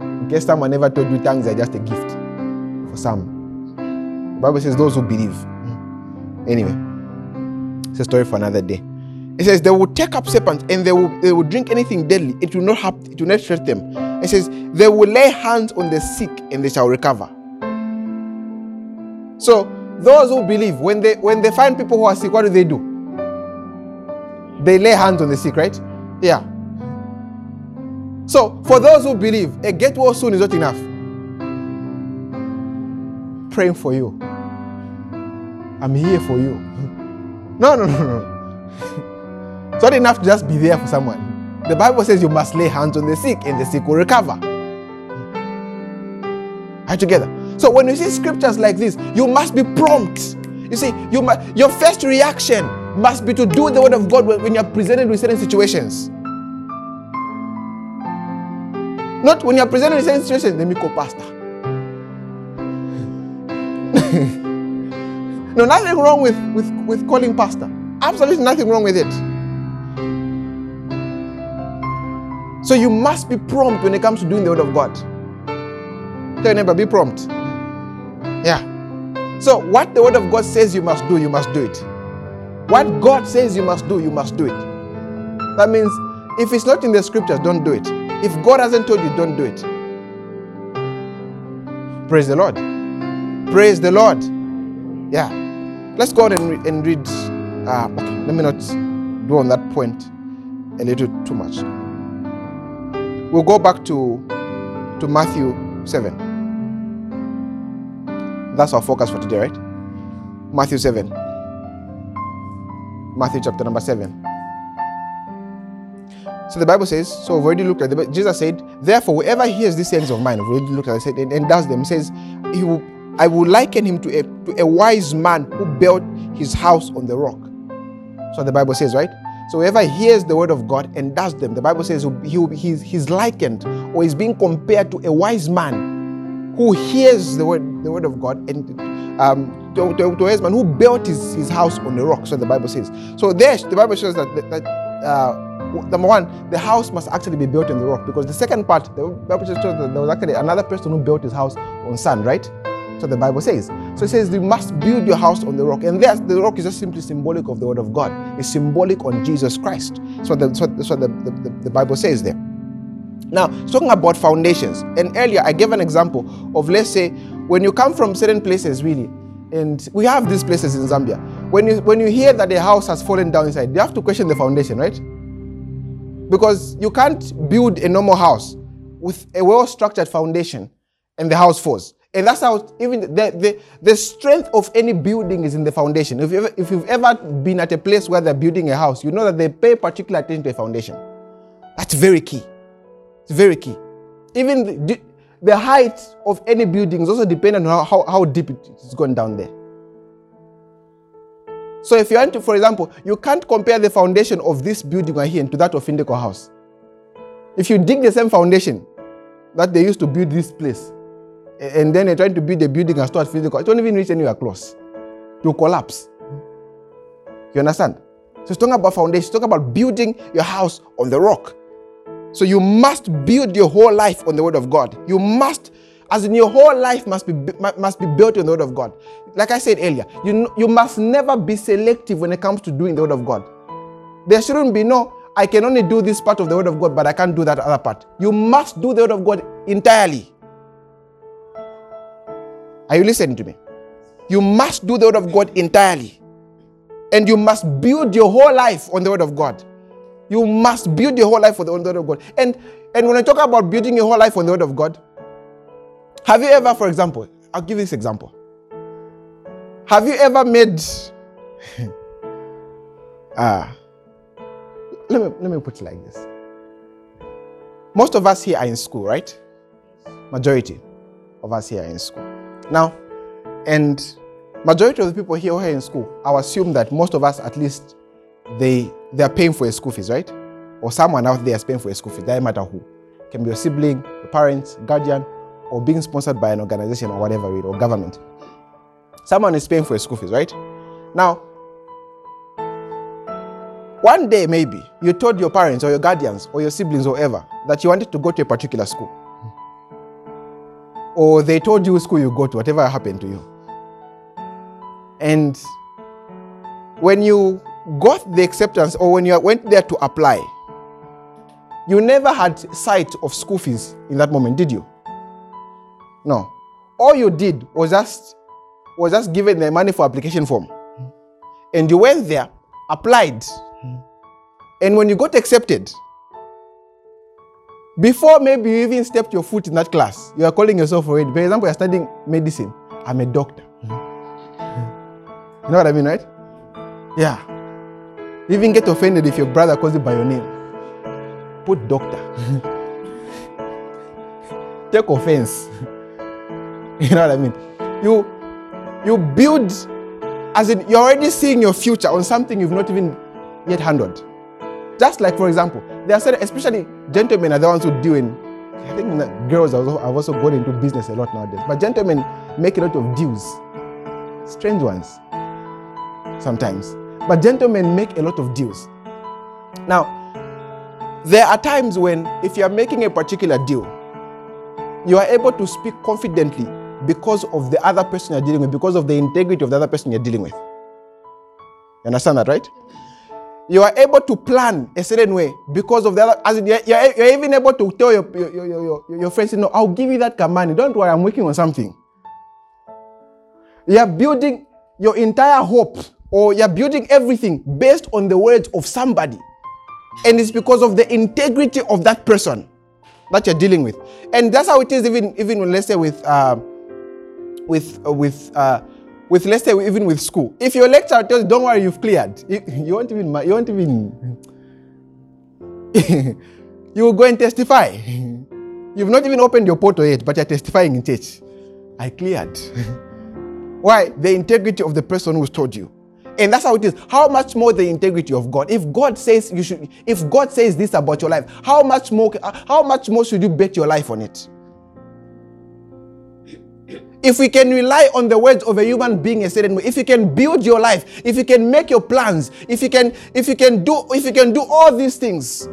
In case someone never told you tongues are just a gift for some. The Bible says those who believe. Anyway, it's a story for another day. It says they will take up serpents and they will they will drink anything deadly. It will not have it will not hurt them. It says they will lay hands on the sick and they shall recover. So those who believe, when they when they find people who are sick, what do they do? They lay hands on the sick, right? Yeah. So for those who believe, a get well soon is not enough. Praying for you. I'm here for you. No, no, no, no. It's not enough to just be there for someone. The Bible says you must lay hands on the sick and the sick will recover. Are together? So when you see scriptures like this, you must be prompt. You see, you must, your first reaction must be to do the word of God when you're presented with certain situations. Not when you're presented with certain situations, let me call pastor. no, nothing wrong with, with, with calling pastor. Absolutely nothing wrong with it. So you must be prompt when it comes to doing the word of God. Tell your neighbor, be prompt. Yeah. So what the word of God says you must do, you must do it. What God says you must do, you must do it. That means if it's not in the scriptures, don't do it. If God hasn't told you, don't do it. Praise the Lord. Praise the Lord. Yeah. Let's go on and, re- and read. Uh, okay, let me not dwell on that point a little too much. We'll go back to, to Matthew 7. That's our focus for today, right? Matthew 7. Matthew chapter number 7. So the Bible says, so we've already looked at the Jesus said, therefore, whoever hears these sayings of mine, we've already looked at it and, and does them, says, he will, I will liken him to a, to a wise man who built his house on the rock. So the Bible says, right? So whoever hears the word of God and does them, the Bible says he he's, he's likened or is being compared to a wise man who hears the word, the word of God and um, to, to, to a wise man who built his, his house on the rock. So the Bible says. So there, the Bible shows that, that uh, number one, the house must actually be built on the rock because the second part, the Bible shows that there was actually another person who built his house on sand, right? So the Bible says. So it says you must build your house on the rock. And there's the rock is just simply symbolic of the word of God. It's symbolic on Jesus Christ. So that's what, that's what the, the, the Bible says there. Now, talking about foundations, and earlier I gave an example of let's say when you come from certain places, really, and we have these places in Zambia. When you when you hear that the house has fallen down inside, you have to question the foundation, right? Because you can't build a normal house with a well-structured foundation and the house falls. And that's how even the, the, the strength of any building is in the foundation. If, you ever, if you've ever been at a place where they're building a house, you know that they pay particular attention to a foundation. That's very key. It's very key. Even the, the height of any building is also dependent on how, how deep it is going down there. So if you want to, for example, you can't compare the foundation of this building right here to that of Indeco House. If you dig the same foundation that they used to build this place, and then they're trying to build a building and start physical, it won't even reach anywhere close to collapse. You understand? So it's talking about foundation, it's talking about building your house on the rock. So you must build your whole life on the word of God. You must, as in your whole life must be must be built on the word of God. Like I said earlier, you you must never be selective when it comes to doing the word of God. There shouldn't be no, I can only do this part of the word of God, but I can't do that other part. You must do the word of God entirely. Are you listening to me? You must do the word of God entirely. And you must build your whole life on the word of God. You must build your whole life on the word of God. And, and when I talk about building your whole life on the word of God, have you ever, for example, I'll give you this example. Have you ever made ah let me let me put it like this. Most of us here are in school, right? Majority of us here are in school. Now, and majority of the people here who are in school, I'll assume that most of us at least they they are paying for a school fees, right? Or someone out there is paying for a school fees, doesn't matter who. It can be your sibling, your parents, guardian, or being sponsored by an organization or whatever, it or government. Someone is paying for a school fees, right? Now, one day maybe you told your parents or your guardians or your siblings or whatever that you wanted to go to a particular school or they told you school you go to, whatever happened to you. And when you got the acceptance or when you went there to apply, you never had sight of school fees in that moment, did you? No. All you did was just was just given the money for application form. And you went there, applied. And when you got accepted, before maybe you even stepped your foot in that class, you are calling yourself already. For example, you're studying medicine. I'm a doctor. Hmm. Hmm. You know what I mean, right? Yeah. You even get offended if your brother calls you by your name. Put doctor. Take offense. you know what I mean? You you build as in you're already seeing your future on something you've not even yet handled. Just like, for example, there are certain, especially gentlemen are the ones who deal in. I think girls have also gone into business a lot nowadays. But gentlemen make a lot of deals, strange ones sometimes. But gentlemen make a lot of deals. Now, there are times when, if you are making a particular deal, you are able to speak confidently because of the other person you're dealing with, because of the integrity of the other person you're dealing with. You understand that, right? You are able to plan a certain way because of the other. As you're, you're, even able to tell your, your, your, your, your friends, you know, I'll give you that command. Don't worry, I'm working on something. You're building your entire hope or you're building everything based on the words of somebody. And it's because of the integrity of that person that you're dealing with. And that's how it is even, even let's say, with, uh, with, uh, with, uh, with let's say even with school. If your lecturer tells you, don't worry, you've cleared, you, you won't even you won't even you will go and testify. You've not even opened your portal yet, but you're testifying in church. I cleared. Why? The integrity of the person who's told you. And that's how it is. How much more the integrity of God? If God says you should, if God says this about your life, how much more, how much more should you bet your life on it? If we can rely on the words of a human being a certain way, if you can build your life, if you can make your plans, if you can, if you can do, if you can do all these things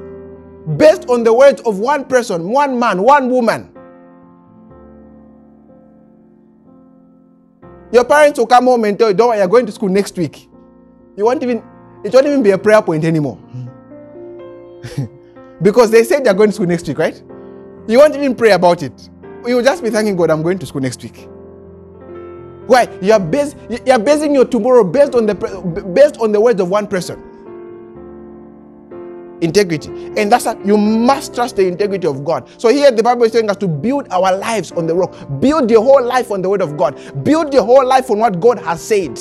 based on the words of one person, one man, one woman, Your parents will come home and tell you, don't worry, you're going to school next week. You won't even, it won't even be a prayer point anymore. because they said they're going to school next week, right? You won't even pray about it. You will just be thanking God, I'm going to school next week. Why? You are, base, you are basing your tomorrow based on the based on the words of one person integrity. And that's how you must trust the integrity of God. So here the Bible is telling us to build our lives on the rock. Build your whole life on the word of God. Build your whole life on what God has said.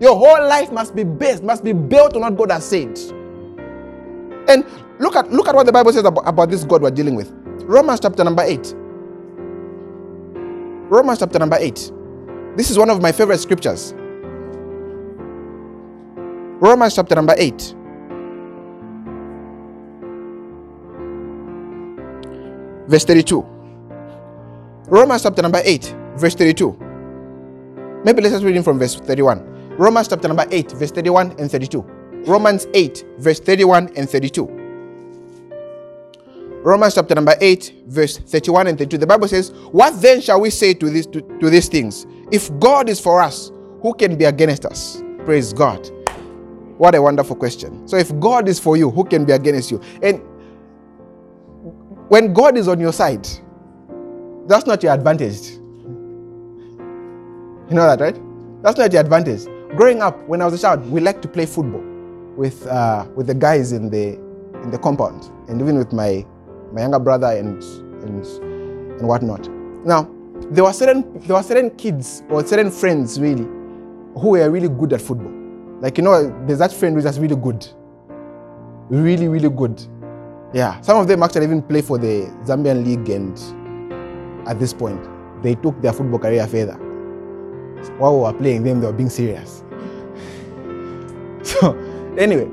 Your whole life must be based, must be built on what God has said. And look at look at what the Bible says about, about this God we're dealing with. Romans chapter number 8. Romans chapter number 8. This is one of my favorite scriptures. Romans chapter number 8. verse 32. Romans chapter number 8, verse 32. Maybe let's just read from verse 31. Romans chapter number 8, verse 31 and 32. Romans 8, verse 31 and 32. Romans chapter number 8, verse 31 and 32. The Bible says, What then shall we say to, this, to, to these things? If God is for us, who can be against us? Praise God. What a wonderful question. So, if God is for you, who can be against you? And when God is on your side, that's not your advantage. You know that, right? That's not your advantage. Growing up, when I was a child, we liked to play football with uh, with the guys in the in the compound, and even with my my younger brother and and and whatnot. Now, there were certain there were certain kids or certain friends really who were really good at football. Like you know, there's that friend who's just really good, really really good yeah, some of them actually even play for the Zambian league, and at this point, they took their football career further. While we were playing them, they were being serious. so, anyway,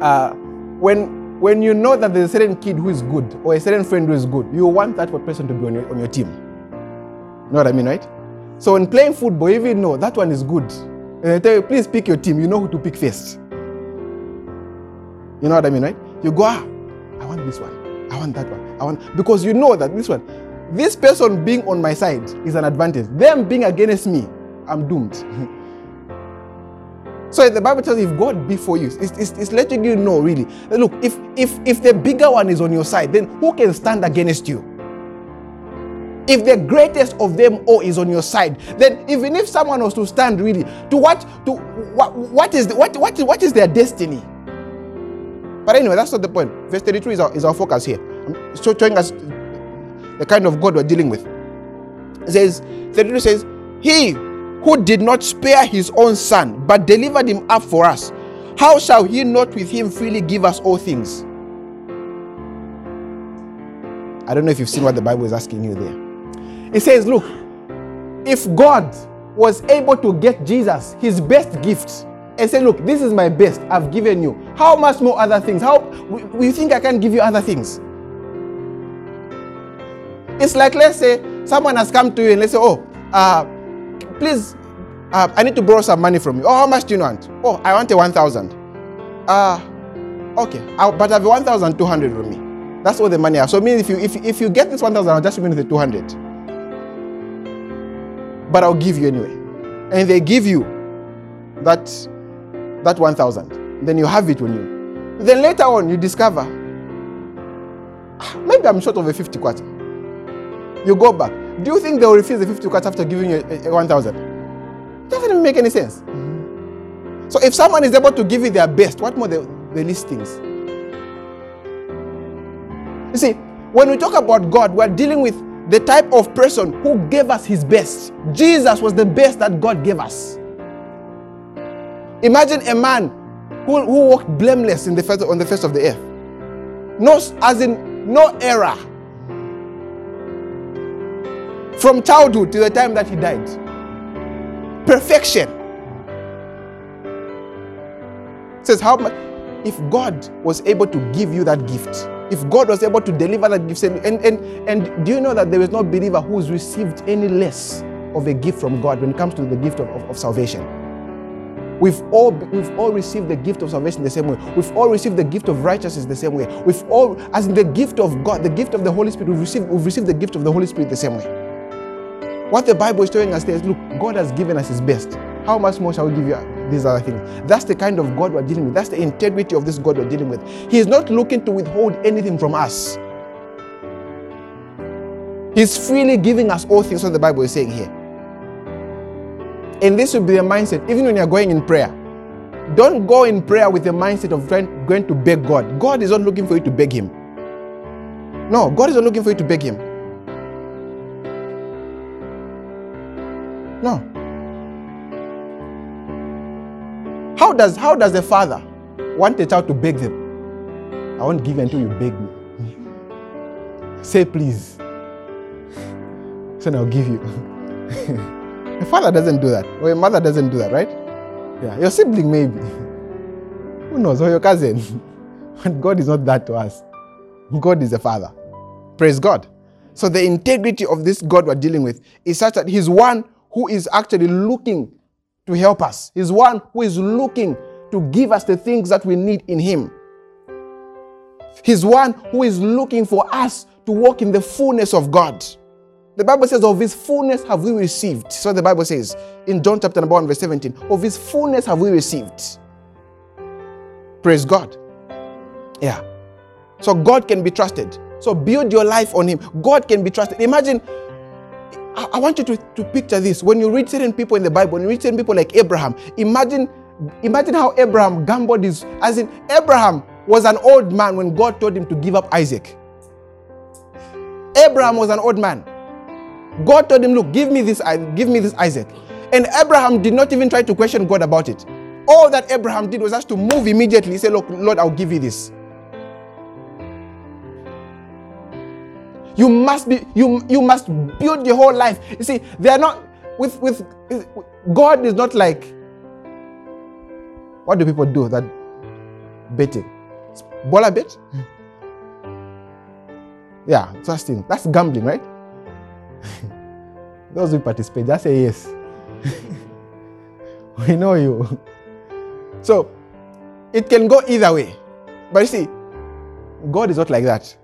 uh, when when you know that there's a certain kid who is good or a certain friend who is good, you want that person to be on your, on your team. Know what I mean, right? So when playing football, even know that one is good. And tell you, please pick your team. You know who to pick first. You know what I mean, right? You go, ah, I want this one. I want that one. I want because you know that this one, this person being on my side is an advantage. Them being against me, I'm doomed. so the Bible tells you if God be for you, it's, it's, it's letting you know really. Look, if if if the bigger one is on your side, then who can stand against you? If the greatest of them all is on your side, then even if someone was to stand really, to what to what what is the, what what what is their destiny? But anyway, that's not the point. Verse 33 is our, is our focus here. Um, I'm showing us the kind of God we're dealing with. It says, 33 says, He who did not spare his own son, but delivered him up for us, how shall he not with him freely give us all things? I don't know if you've seen what the Bible is asking you there. It says, Look, if God was able to get Jesus his best gift, and say, Look, this is my best. I've given you. How much more other things? How we think I can give you other things? It's like, let's say, someone has come to you and let's say, Oh, uh, please, uh, I need to borrow some money from you. Oh, how much do you want? Oh, I want a 1,000. Uh, okay, I'll, but I have 1,200 from me. That's all the money I have. So, I mean, if you, if, if you get this 1,000, I'll just remain with the 200. But I'll give you anyway. And they give you that that 1,000. Then you have it on you. Then later on, you discover, ah, maybe I'm short of a 50 kwacha. You go back. Do you think they will refuse the 50 kwacha after giving you a, a 1,000? Doesn't make any sense. Mm-hmm. So if someone is able to give you their best, what more the, the least things? You see, when we talk about God, we're dealing with the type of person who gave us his best. Jesus was the best that God gave us. Imagine a man who, who walked blameless in the face, on the face of the earth. No, as in no error. From childhood to the time that he died. Perfection. It says how much if God was able to give you that gift, if God was able to deliver that gift, and, and, and do you know that there is no believer who's received any less of a gift from God when it comes to the gift of, of, of salvation? We've all, we've all received the gift of salvation the same way. We've all received the gift of righteousness the same way. We've all, as in the gift of God, the gift of the Holy Spirit, we've received, we've received the gift of the Holy Spirit the same way. What the Bible is telling us there is look, God has given us His best. How much more shall we give you these other things? That's the kind of God we're dealing with. That's the integrity of this God we're dealing with. He is not looking to withhold anything from us. He's freely giving us all things, what the Bible is saying here. And this will be a mindset, even when you're going in prayer. Don't go in prayer with the mindset of going to beg God. God is not looking for you to beg Him. No, God is not looking for you to beg Him. No. How does how does a father want a child to beg them? I won't give until you beg me. Say please. So I'll give you. A father doesn't do that, or a mother doesn't do that, right? Yeah, your sibling maybe. Who knows? Or your cousin. But God is not that to us. God is a father. Praise God. So the integrity of this God we're dealing with is such that He's one who is actually looking to help us. He's one who is looking to give us the things that we need in Him. He's one who is looking for us to walk in the fullness of God. The Bible says, Of his fullness have we received. So the Bible says in John chapter number 1, verse 17, Of his fullness have we received. Praise God. Yeah. So God can be trusted. So build your life on him. God can be trusted. Imagine, I, I want you to, to picture this. When you read certain people in the Bible, when you read certain people like Abraham, imagine, imagine how Abraham gambled his, as in Abraham was an old man when God told him to give up Isaac. Abraham was an old man. God told him, Look, give me this, give me this Isaac. And Abraham did not even try to question God about it. All that Abraham did was just to move immediately. He said, Look, Lord, I'll give you this. You must be, you, you must build your whole life. You see, they are not with with God is not like what do people do that betting? Bola bet? Yeah, trusting. That's gambling, right? Those who participate, just say yes. we know you. So it can go either way. But you see, God is not like that.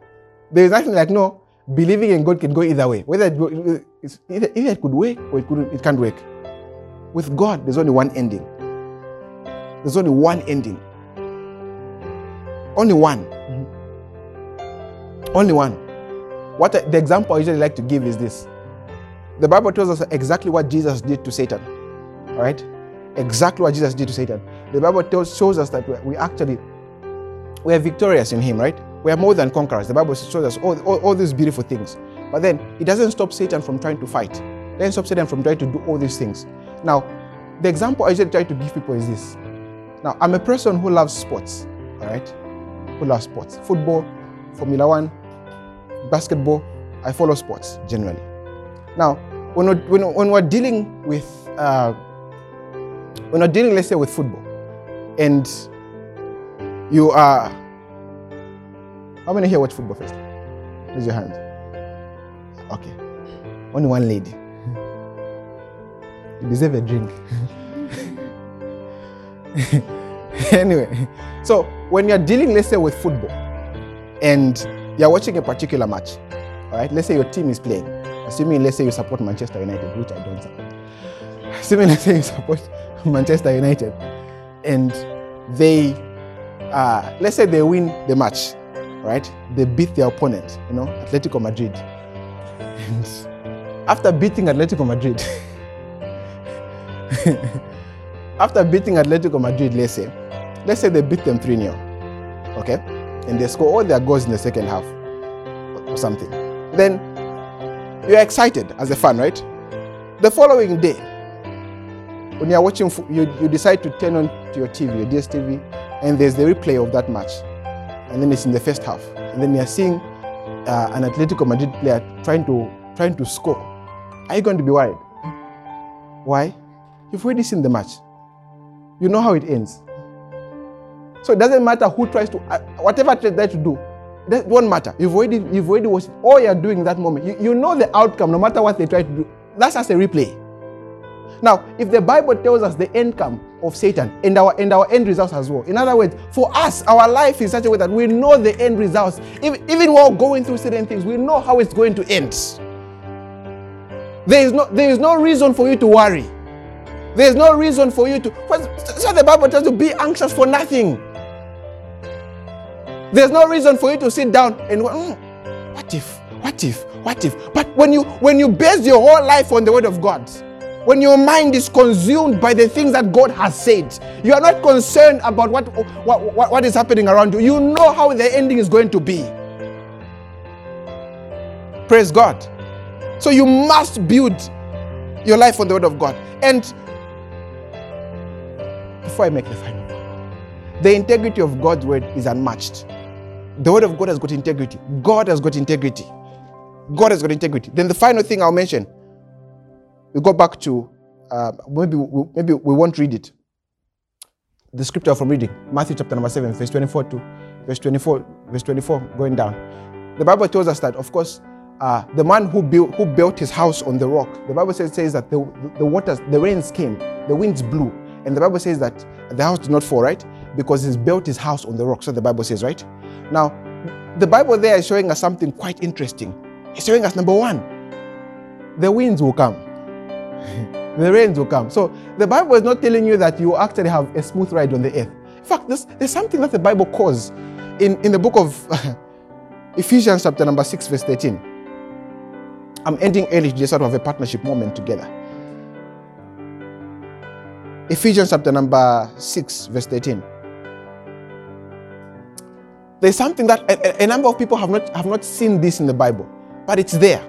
There is nothing like no, believing in God can go either way. Whether it, it's either, either it could work or it, could, it can't work. With God, there's only one ending. There's only one ending. Only one. Mm-hmm. Only one. What the example I usually like to give is this. The Bible tells us exactly what Jesus did to Satan. All right? Exactly what Jesus did to Satan. The Bible tells, shows us that we actually we are victorious in him, right? We are more than conquerors. The Bible shows us all, all, all these beautiful things. But then it doesn't stop Satan from trying to fight. It doesn't stop Satan from trying to do all these things. Now, the example I usually try to give people is this. Now, I'm a person who loves sports, all right? Who loves sports. Football, Formula One, basketball. I follow sports generally. Now, when we're, when, when we're dealing with, uh, when we're dealing, let's say, with football, and you are, how many here watch football first? Raise your hand. Okay. Only one lady. You deserve a drink. anyway, so when you're dealing, let's say, with football, and you're watching a particular match, all right, let's say your team is playing, assuming, let's say, you support Manchester United, which I don't support. Assuming, let's say, you support Manchester United, and they, uh, let's say, they win the match, right? They beat their opponent, you know, Atletico Madrid. And after beating Atletico Madrid, after beating Atletico Madrid, let's say, let's say they beat them 3 0, okay? And they score all their goals in the second half or something. Then you're excited as a fan, right? The following day, when you're watching, you, you decide to turn on to your TV, your DSTV, and there's the replay of that match. And then it's in the first half, and then you're seeing uh, an Atletico Madrid player trying to trying to score, are you going to be worried? Why? You've already seen the match. You know how it ends. So it doesn't matter who tries to, uh, whatever they try to do, that won't matter. You've already, you've already watched all you're doing in that moment. You, you know the outcome, no matter what they try to do. That's just a replay. Now, if the Bible tells us the outcome of Satan and our and our end results as well. In other words, for us, our life is such a way that we know the end results. Even, even while going through certain things, we know how it's going to end. There is no there is no reason for you to worry. There is no reason for you to. So the Bible tells you to be anxious for nothing. There's no reason for you to sit down and mm, what if, what if, what if. But when you when you base your whole life on the Word of God, when your mind is consumed by the things that God has said, you are not concerned about what, what, what, what is happening around you. You know how the ending is going to be. Praise God. So you must build your life on the Word of God. And before I make the final the integrity of God's Word is unmatched. The word of God has got integrity. God has got integrity. God has got integrity. Then the final thing I'll mention, we go back to uh, maybe we, maybe we won't read it. The scripture from reading Matthew chapter number seven, verse twenty-four to verse twenty-four, verse twenty-four, going down. The Bible tells us that, of course, uh, the man who built who built his house on the rock. The Bible says, says that the, the waters, the rains came, the winds blew, and the Bible says that the house did not fall, right? Because he's built his house on the rock. So the Bible says, right? Now, the Bible there is showing us something quite interesting. It's showing us number one, the winds will come, the rains will come. So the Bible is not telling you that you actually have a smooth ride on the earth. In fact, there's, there's something that the Bible calls in, in the book of Ephesians, chapter number 6, verse 13. I'm ending early just sort of a partnership moment together. Ephesians chapter number 6, verse 13 there's something that a, a, number of people have not have not seen this in the Bible, but it's there.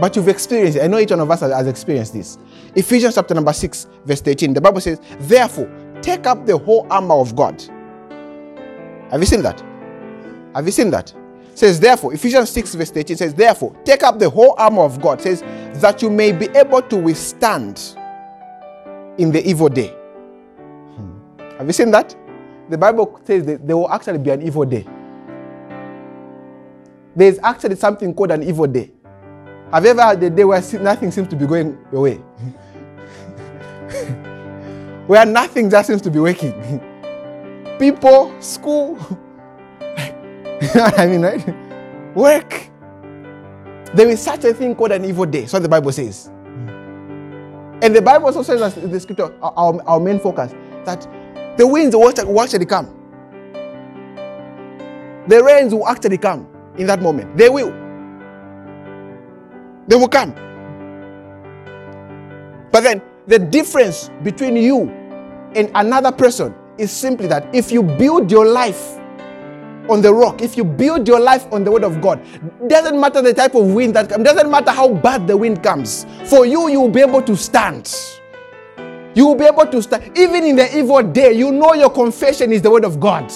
But you've experienced it. I know each one of us has, experienced this. Ephesians chapter number 6, verse 13. The Bible says, Therefore, take up the whole armor of God. Have you seen that? Have you seen that? It says, therefore, Ephesians 6, verse 13 says, Therefore, take up the whole armor of God, it says, that you may be able to withstand in the evil day. Hmm. Have you seen that? the Bible says that there will actually be an evil day. There's actually something called an evil day. Have you ever had a day where nothing seems to be going your way? where nothing just seems to be working. People, school, I mean, right? Work. There is such a thing called an evil day. So the Bible says. And the Bible also says in the scripture, our, our main focus, that the winds will actually come. The rains will actually come in that moment. They will. They will come. But then the difference between you and another person is simply that if you build your life on the rock, if you build your life on the word of God, doesn't matter the type of wind that comes, doesn't matter how bad the wind comes, for you, you will be able to stand. You will be able to stand. Even in the evil day, you know your confession is the word of God.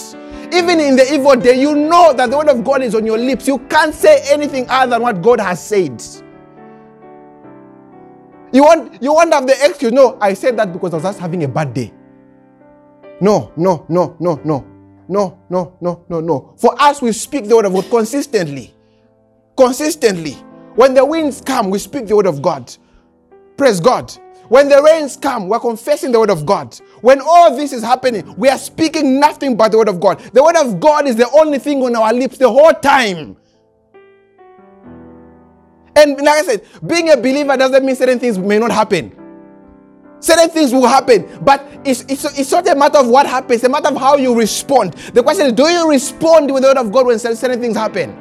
Even in the evil day, you know that the word of God is on your lips. You can't say anything other than what God has said. You want you want to have the excuse. No, I said that because I was just having a bad day. No, no, no, no, no. No, no, no, no, no. For us, we speak the word of God consistently. Consistently. When the winds come, we speak the word of God. Praise God. When the rains come, we're confessing the word of God. When all this is happening, we are speaking nothing but the word of God. The word of God is the only thing on our lips the whole time. And like I said, being a believer doesn't mean certain things may not happen. Certain things will happen, but it's, it's, it's not a matter of what happens, it's a matter of how you respond. The question is, do you respond with the word of God when certain things happen?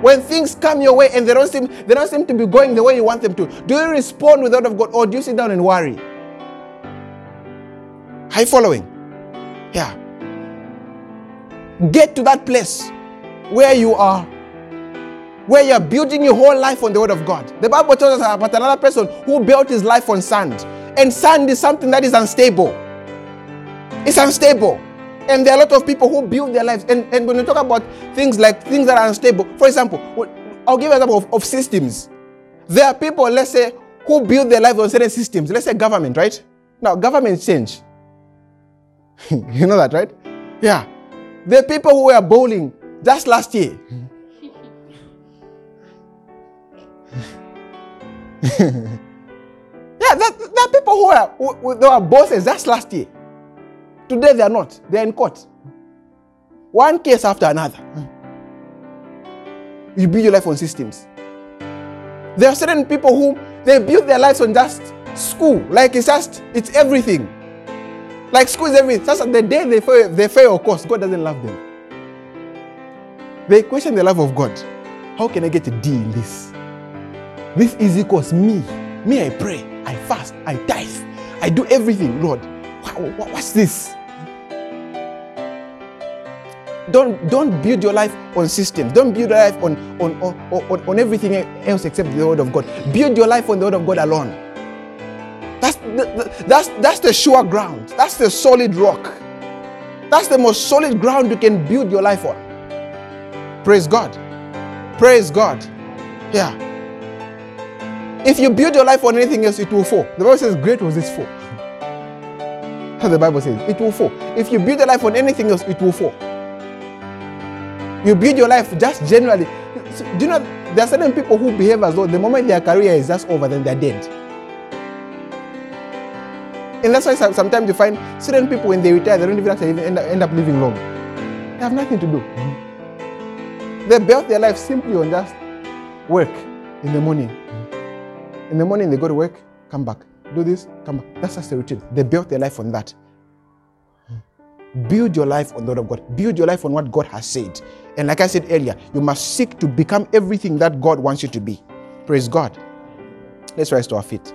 When things come your way and they don't seem they don't seem to be going the way you want them to, do you respond with the word of God or do you sit down and worry? Are you following? Yeah. Get to that place where you are, where you're building your whole life on the word of God. The Bible tells us about another person who built his life on sand. And sand is something that is unstable. It's unstable. And there are a lot of people who build their lives. And, and when you talk about things like things that are unstable, for example, I'll give an example of, of systems. There are people, let's say, who build their lives on certain systems. Let's say government, right? Now, governments change. you know that, right? Yeah. Are people who were bowling just last year. Yeah, there are people who are who, they were bosses just last year. Today they are not. They are in court. One case after another. You build your life on systems. There are certain people who they build their lives on just school. Like it's just it's everything. Like school is everything. Just the day they fail, they fail, of course, God doesn't love them. They question the love of God. How can I get a D in this? This is equals me. Me, I pray, I fast, I tithe, I do everything, Lord. What's this? Don't, don't build your life on systems. Don't build your life on, on, on, on, on everything else except the word of God. Build your life on the word of God alone. That's the, that's, that's the sure ground. That's the solid rock. That's the most solid ground you can build your life on. Praise God. Praise God. Yeah. If you build your life on anything else, it will fall. The Bible says, Great was this fall. How the Bible says, it will fall. If you build your life on anything else, it will fall. You build your life just generally. Do you know there are certain people who behave as though the moment their career is just over, then they're dead. And that's why sometimes you find certain people when they retire, they don't even actually end up, end up living long. They have nothing to do. They built their life simply on just work in the morning. In the morning, they go to work, come back, do this, come back. That's just the routine. They built their life on that. Build your life on the word of God. Build your life on what God has said. And like I said earlier, you must seek to become everything that God wants you to be. Praise God. Let's rise to our feet.